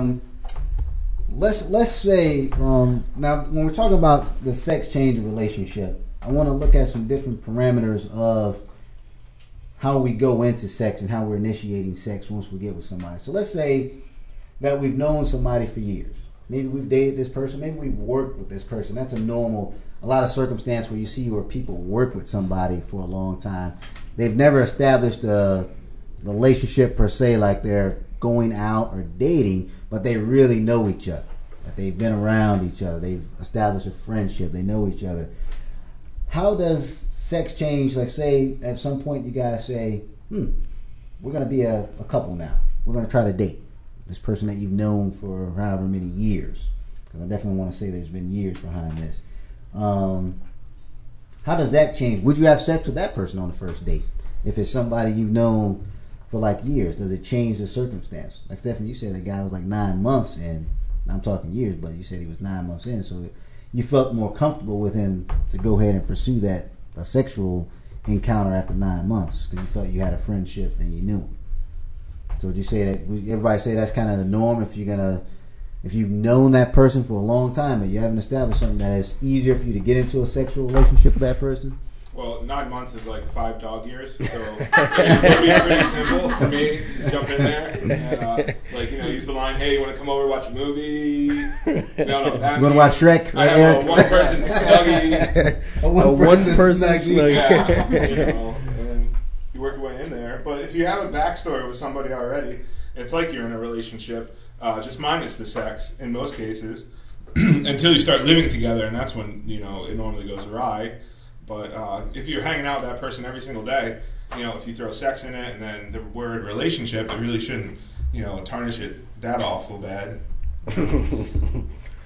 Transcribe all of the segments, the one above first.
um, let's let's say um, now when we're talking about the sex change relationship, I want to look at some different parameters of how we go into sex and how we're initiating sex once we get with somebody. So let's say that we've known somebody for years. Maybe we've dated this person. Maybe we've worked with this person. That's a normal, a lot of circumstance where you see where people work with somebody for a long time. They've never established a relationship per se, like they're going out or dating, but they really know each other. That they've been around each other. They've established a friendship. They know each other. How does sex change? Like, say at some point you guys say, "Hmm, we're gonna be a, a couple now. We're gonna try to date this person that you've known for however many years." Because I definitely want to say there's been years behind this. Um, how does that change? Would you have sex with that person on the first date if it's somebody you've known for like years? Does it change the circumstance? Like Stephanie, you said the guy was like nine months in. I'm talking years, but you said he was nine months in, so you felt more comfortable with him to go ahead and pursue that a sexual encounter after nine months because you felt you had a friendship and you knew him. So would you say that? Everybody say that's kind of the norm if you're gonna if you've known that person for a long time and you haven't established something that is easier for you to get into a sexual relationship with that person? Well, nine months is like five dog years, so it would be pretty simple for me to just jump in there and, uh, like, you know, use the line, "Hey, you want to come over watch a movie?" No, no, that You want to watch means Shrek? I have Eric? a one-person snuggie. a A one-person snuggie. Yeah, you know, and you work your way in there. But if you have a backstory with somebody already, it's like you're in a relationship, uh, just minus the sex in most cases, until you start living together, and that's when you know it normally goes awry. But uh, if you're hanging out with that person every single day, you know, if you throw sex in it and then the word relationship, it really shouldn't, you know, tarnish it that awful bad.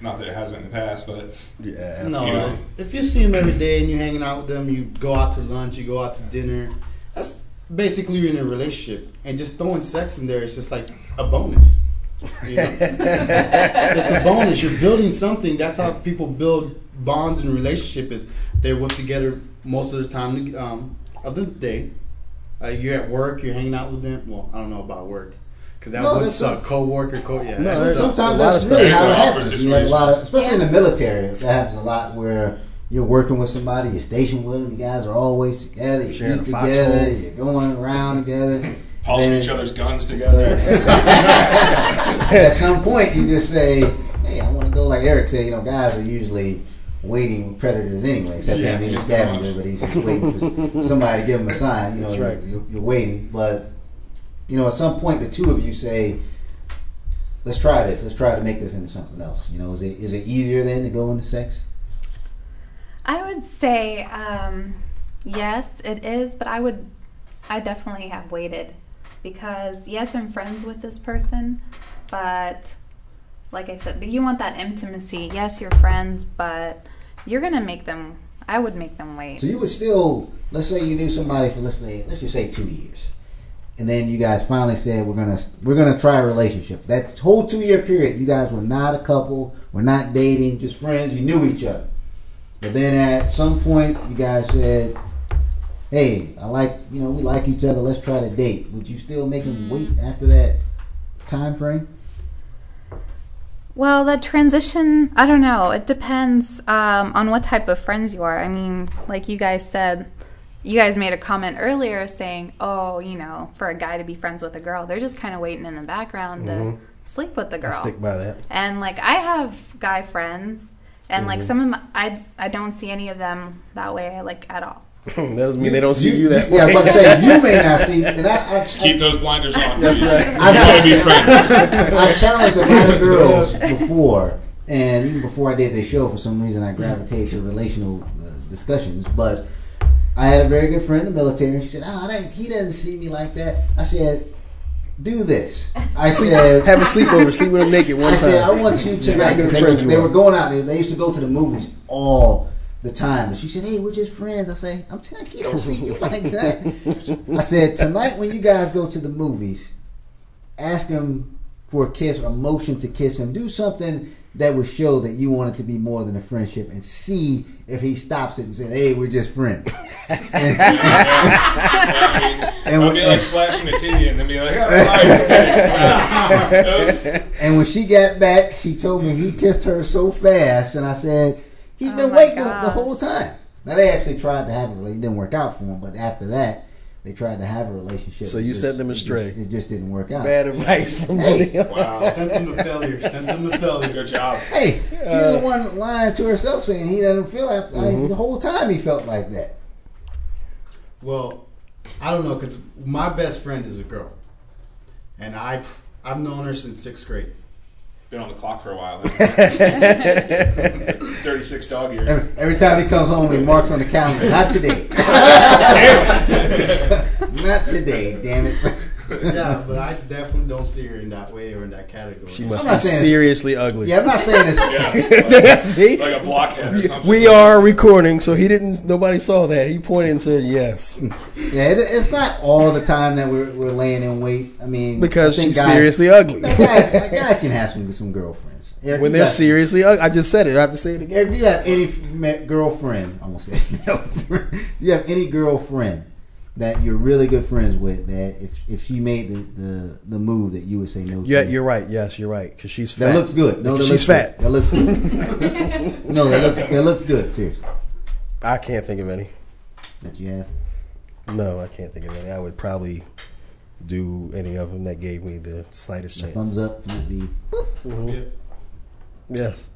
Not that it hasn't in the past, but Yeah, No, You know. if you see them every day and you're hanging out with them, you go out to lunch, you go out to dinner. That's basically you're in a relationship, and just throwing sex in there is just like a bonus. You know? just a bonus. You're building something. That's how people build bonds in relationship. Is they're with together most of the time um, of the day. Uh, you're at work. You're hanging out with them. Well, I don't know about work. Because that No, would that's suck. Co-worker, co yeah. No, that. Sometimes a that's really how it happens. awkward You have a lot of, especially in the military, that happens a lot where you're working with somebody, you're stationed with them, you guys are always together, you Sharing eat together, foxhole. you're going around together. polishing each other's guns together. At some point, you just say, "Hey, I want to go." Like Eric said, you know, guys are usually waiting with predators anyway. Except Yeah, him, he's a he's scavenger, but he's just waiting for somebody to give him a sign. You know, That's you're, right. you're, you're waiting, but you know, at some point, the two of you say, "Let's try this. Let's try to make this into something else." You know, is it is it easier then to go into sex? I would say um, yes, it is, but I would, I definitely have waited because yes, I'm friends with this person, but like I said, you want that intimacy. Yes, you're friends, but you're gonna make them. I would make them wait. So you would still, let's say you knew somebody for let's say let's just say two years, and then you guys finally said we're gonna we're gonna try a relationship. That whole two year period, you guys were not a couple, we're not dating, just friends. You knew each other, but then at some point you guys said, "Hey, I like you know we like each other. Let's try to date." Would you still make them wait after that time frame? Well, the transition, I don't know. It depends um, on what type of friends you are. I mean, like you guys said, you guys made a comment earlier saying, oh, you know, for a guy to be friends with a girl, they're just kind of waiting in the background to sleep with the girl. I stick by that. And like, I have guy friends, and like some of my, I, I don't see any of them that way, like at all. that doesn't mean they don't see you, that Yeah, I way. was about to say you may not see. And I, I, Just keep those blinders on. That's please. right. You want to be friends. I've challenged a lot of girls before, and even before I did this show, for some reason I gravitated to relational uh, discussions. But I had a very good friend in the military, and she said, "Oh, he doesn't see me like that." I said, "Do this." I said, Have a sleepover, sleep with them naked one I said, I time. want you See tonight. how good 'cause They were, they were going out. They, they used to go to the movies all the time. And she said, "Hey, we're just friends." I say, "I'm telling you, don't see you like that." I said, "Tonight, when you guys go to the movies, ask him for a kiss or motion to kiss him. Do something that would show that you want it to be more than a friendship, and see if he stops it and says, "Hey, we're just friends." Yeah, I mean, And I'll when- be like flashing a titty and then be like, oh, sorry. And when she got back, she told me he kissed her so fast, and I said, "He's Oh been waiting the, the whole time." Now they actually tried to have a relationship. It didn't work out for him, but after that, they tried to have a relationship. So you just- sent them it just- astray. It just didn't work out. Bad advice from Hey. Janelle. Wow. Send them to failure. Send them to failure. Good job. Hey, she was Uh, the one lying to herself, saying he doesn't feel like Mm-hmm. the whole time he felt like that. Well, I don't know because my best friend is a girl, and I've I've known her since sixth grade. Been on the clock for a while. 36 dog years. Every, every time he comes home, he marks on the calendar. Not today. Not today. Damn it. Yeah, but I definitely don't see her in that way or in that category. She must I'm not be seriously ugly. Yeah, I'm not saying this. Yeah. See? Like a blockhead or something. We are recording, so he didn't. Nobody saw that. He pointed and said yes Yeah, it, it's not all the time that we're, we're laying in wait. I mean, because I she's guys- seriously ugly. Guys, guys can have some some girlfriends. Eric, When they're got- seriously ugly, I just said it. I have to say it again. Eric, do you have any f- girlfriend? I almost said male friend. Do you have any girlfriend that you're really good friends with that if if she made the the, the move that you would say no Yeah, to? you're right. Yes, you're right. Because she's fat. that looks good. No, that She's looks fat. Good. That looks good. no, that looks that looks good. Seriously, I can't think of any. that you have. No, I can't think of any. I would probably do any of them that gave me the slightest The chance. thumbs up would be. Mm-hmm. Yeah, Yes.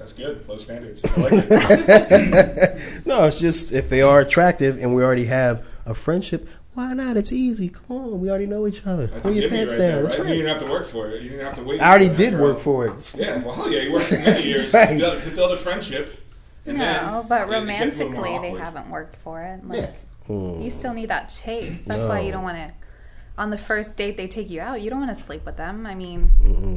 That's good. Low standards. I like it. No, it's just if they are attractive and we already have a friendship, why not? It's easy. Come on, we already know each other. That's Pull a your pants right down. there, That's right? You didn't have to work for it. You didn't have to wait. I already did girl. work for it. Yeah, well, yeah, you worked for many years Right. to, build, to build a friendship. And No, then but it- it gets a little more romantically, they haven't worked for it. Like, Yeah. You still need that chase. That's why you don't want to. On the first date, they take you out. You don't want to sleep with them. I mean,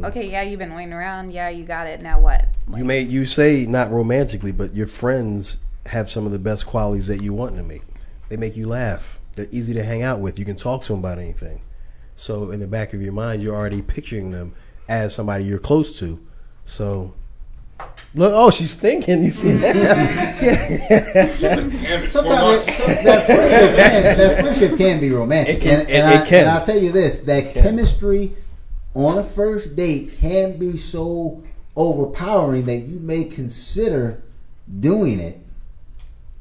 okay, yeah, you've been waiting around. Yeah, you got it. Now what? Like, You may you say not romantically, but your friends have some of the best qualities that you want to meet. They make you laugh. They're easy to hang out with. You can talk to them about anything. So in the back of your mind, you're already picturing them as somebody you're close to. So look, oh, she's thinking. You see that? Damn it, Sometimes it, some, that, friendship can, that friendship can be romantic. It can- and, and it I, can. And I'll tell you this: that chemistry on a first date can be so overpowering that you may consider doing it.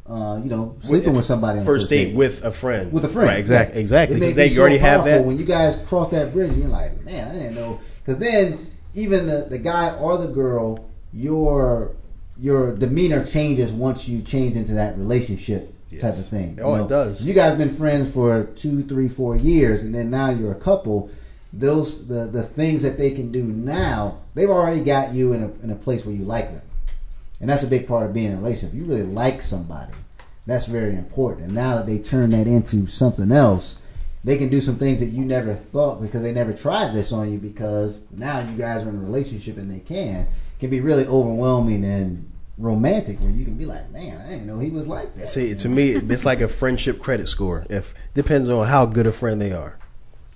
Uh, you know, sleeping with somebody on a First date with a friend. with a friend. Right, exactly, Yeah. exactly. Because they you so already have powerful that. When you guys cross that bridge, you're like, man, I didn't know. Because then, even the, the guy or the girl, your your demeanor changes once you change into that relationship type of thing. Oh, You it does. You guys been friends for two, three, four years, and then now you're a couple. Those the the things that they can do now, they've already got you in a in a place where you like them. And that's a big part of being in a relationship. You really like somebody, that's very important. And now that they turn that into something else, they can do some things that you never thought because they never tried this on you because now you guys are in a relationship and they can. Can be really overwhelming and romantic where you can be like, man, I didn't know he was like that. See, to me, it's like a friendship credit score. If depends on how good a friend they are.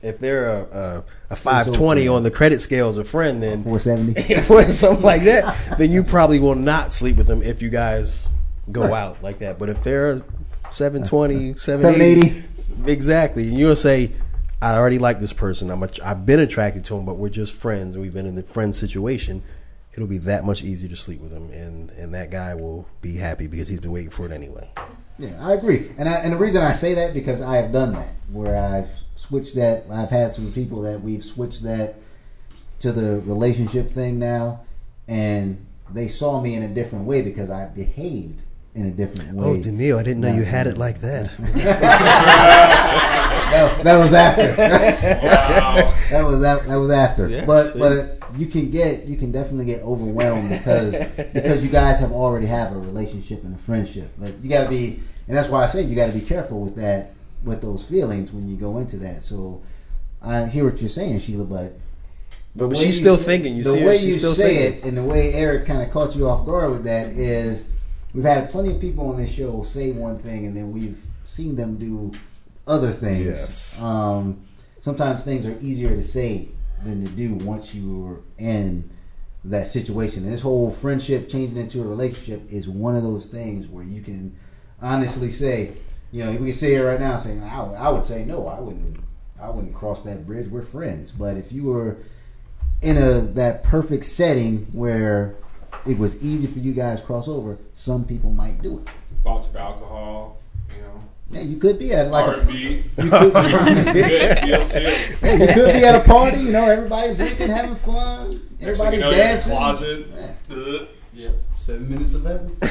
If they're a, a, a five twenty on the credit scale as a friend, then 470. or something like that, then you probably will not sleep with them if you guys go Right. out like that. But if they're 720, 780, exactly, and you'll say, "I already like this person. I'm a, I've been attracted to him, but we're just friends, and we've been in the friend situation." It'll be that much easier to sleep with him, and and that guy will be happy because he's been waiting for it anyway. Yeah, I agree, and I, and the reason I say that because I have done that where I've switched that. I've had some people that we've switched that to the relationship thing now, and they saw me in a different way because I behaved in a different oh, way. Oh, Daniil, I didn't know you had it like that. that, that was after. Wow. that was that, that was after. Yeah, but see. but it, you can get you can definitely get overwhelmed because because you guys have already have a relationship and a friendship. But you got to be, and that's why I say you got to be careful with that with those feelings when you go into that. So I hear what you're saying, Sheila, but. But she's still say- thinking. You the see her, way she's you still say thinking. it, and the way Eric kind of caught you off guard with that is, we've had plenty of people on this show say one thing, and then we've seen them do other things. Yes. Um, sometimes things are easier to say than to do once you're in that situation. And this whole friendship changing into a relationship is one of those things where you can honestly say, you know, we can sit here right now saying, I I would say no, I wouldn't, I wouldn't cross that bridge. We're friends. But if you were in a that perfect setting where it was easy for you guys to cross over, some people might do it. Lots of alcohol, you know. Yeah, you could be at like R a, and B. you could, Good, DLC. Yeah, you could be at a party, you know, everybody's drinking, having fun, Next thing everybody's you know, you're in the dancing. closet. Yeah. Ugh. Yep. Seven minutes of heaven.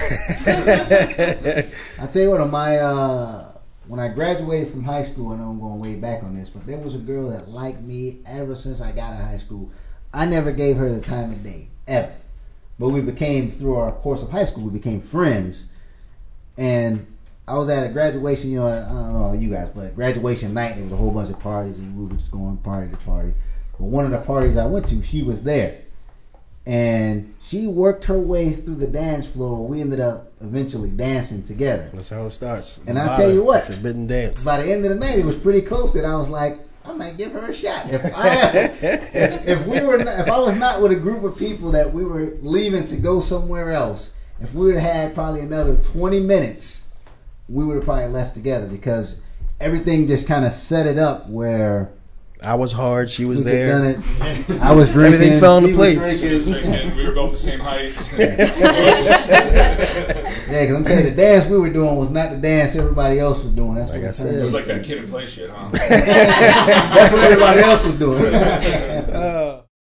I tell you what, on my uh, when I graduated from high school, I know I'm going way back on this, but there was a girl that liked me ever since I got in high school. I never gave her the time of day ever, but we became through our course of high school, we became friends, and I was at a graduation. You know, I don't know about you guys, but graduation night there was a whole bunch of parties, and we were just going party to party. But one of the parties I went to, she was there and she worked her way through the dance floor. We ended up eventually dancing together. That's how it starts. And I tell you what, forbidden dance. By the end of the night, it was pretty close that I was like, I might give her a shot. If I, if, if we were, not, if I was not with a group of people that we were leaving to go somewhere else, if we would have had probably another twenty minutes, we would have probably left together because everything just kind of set it up where I was hard. She was we there. done it. I was drinking. Everything fell into place. Was drinking. drinking. We were both the same height. Whoops. Yeah, because I'm telling you, the dance we were doing was not the dance everybody else was doing. That's Like what I said. It was like that Kid 'n Play shit, huh? That's what everybody else was doing.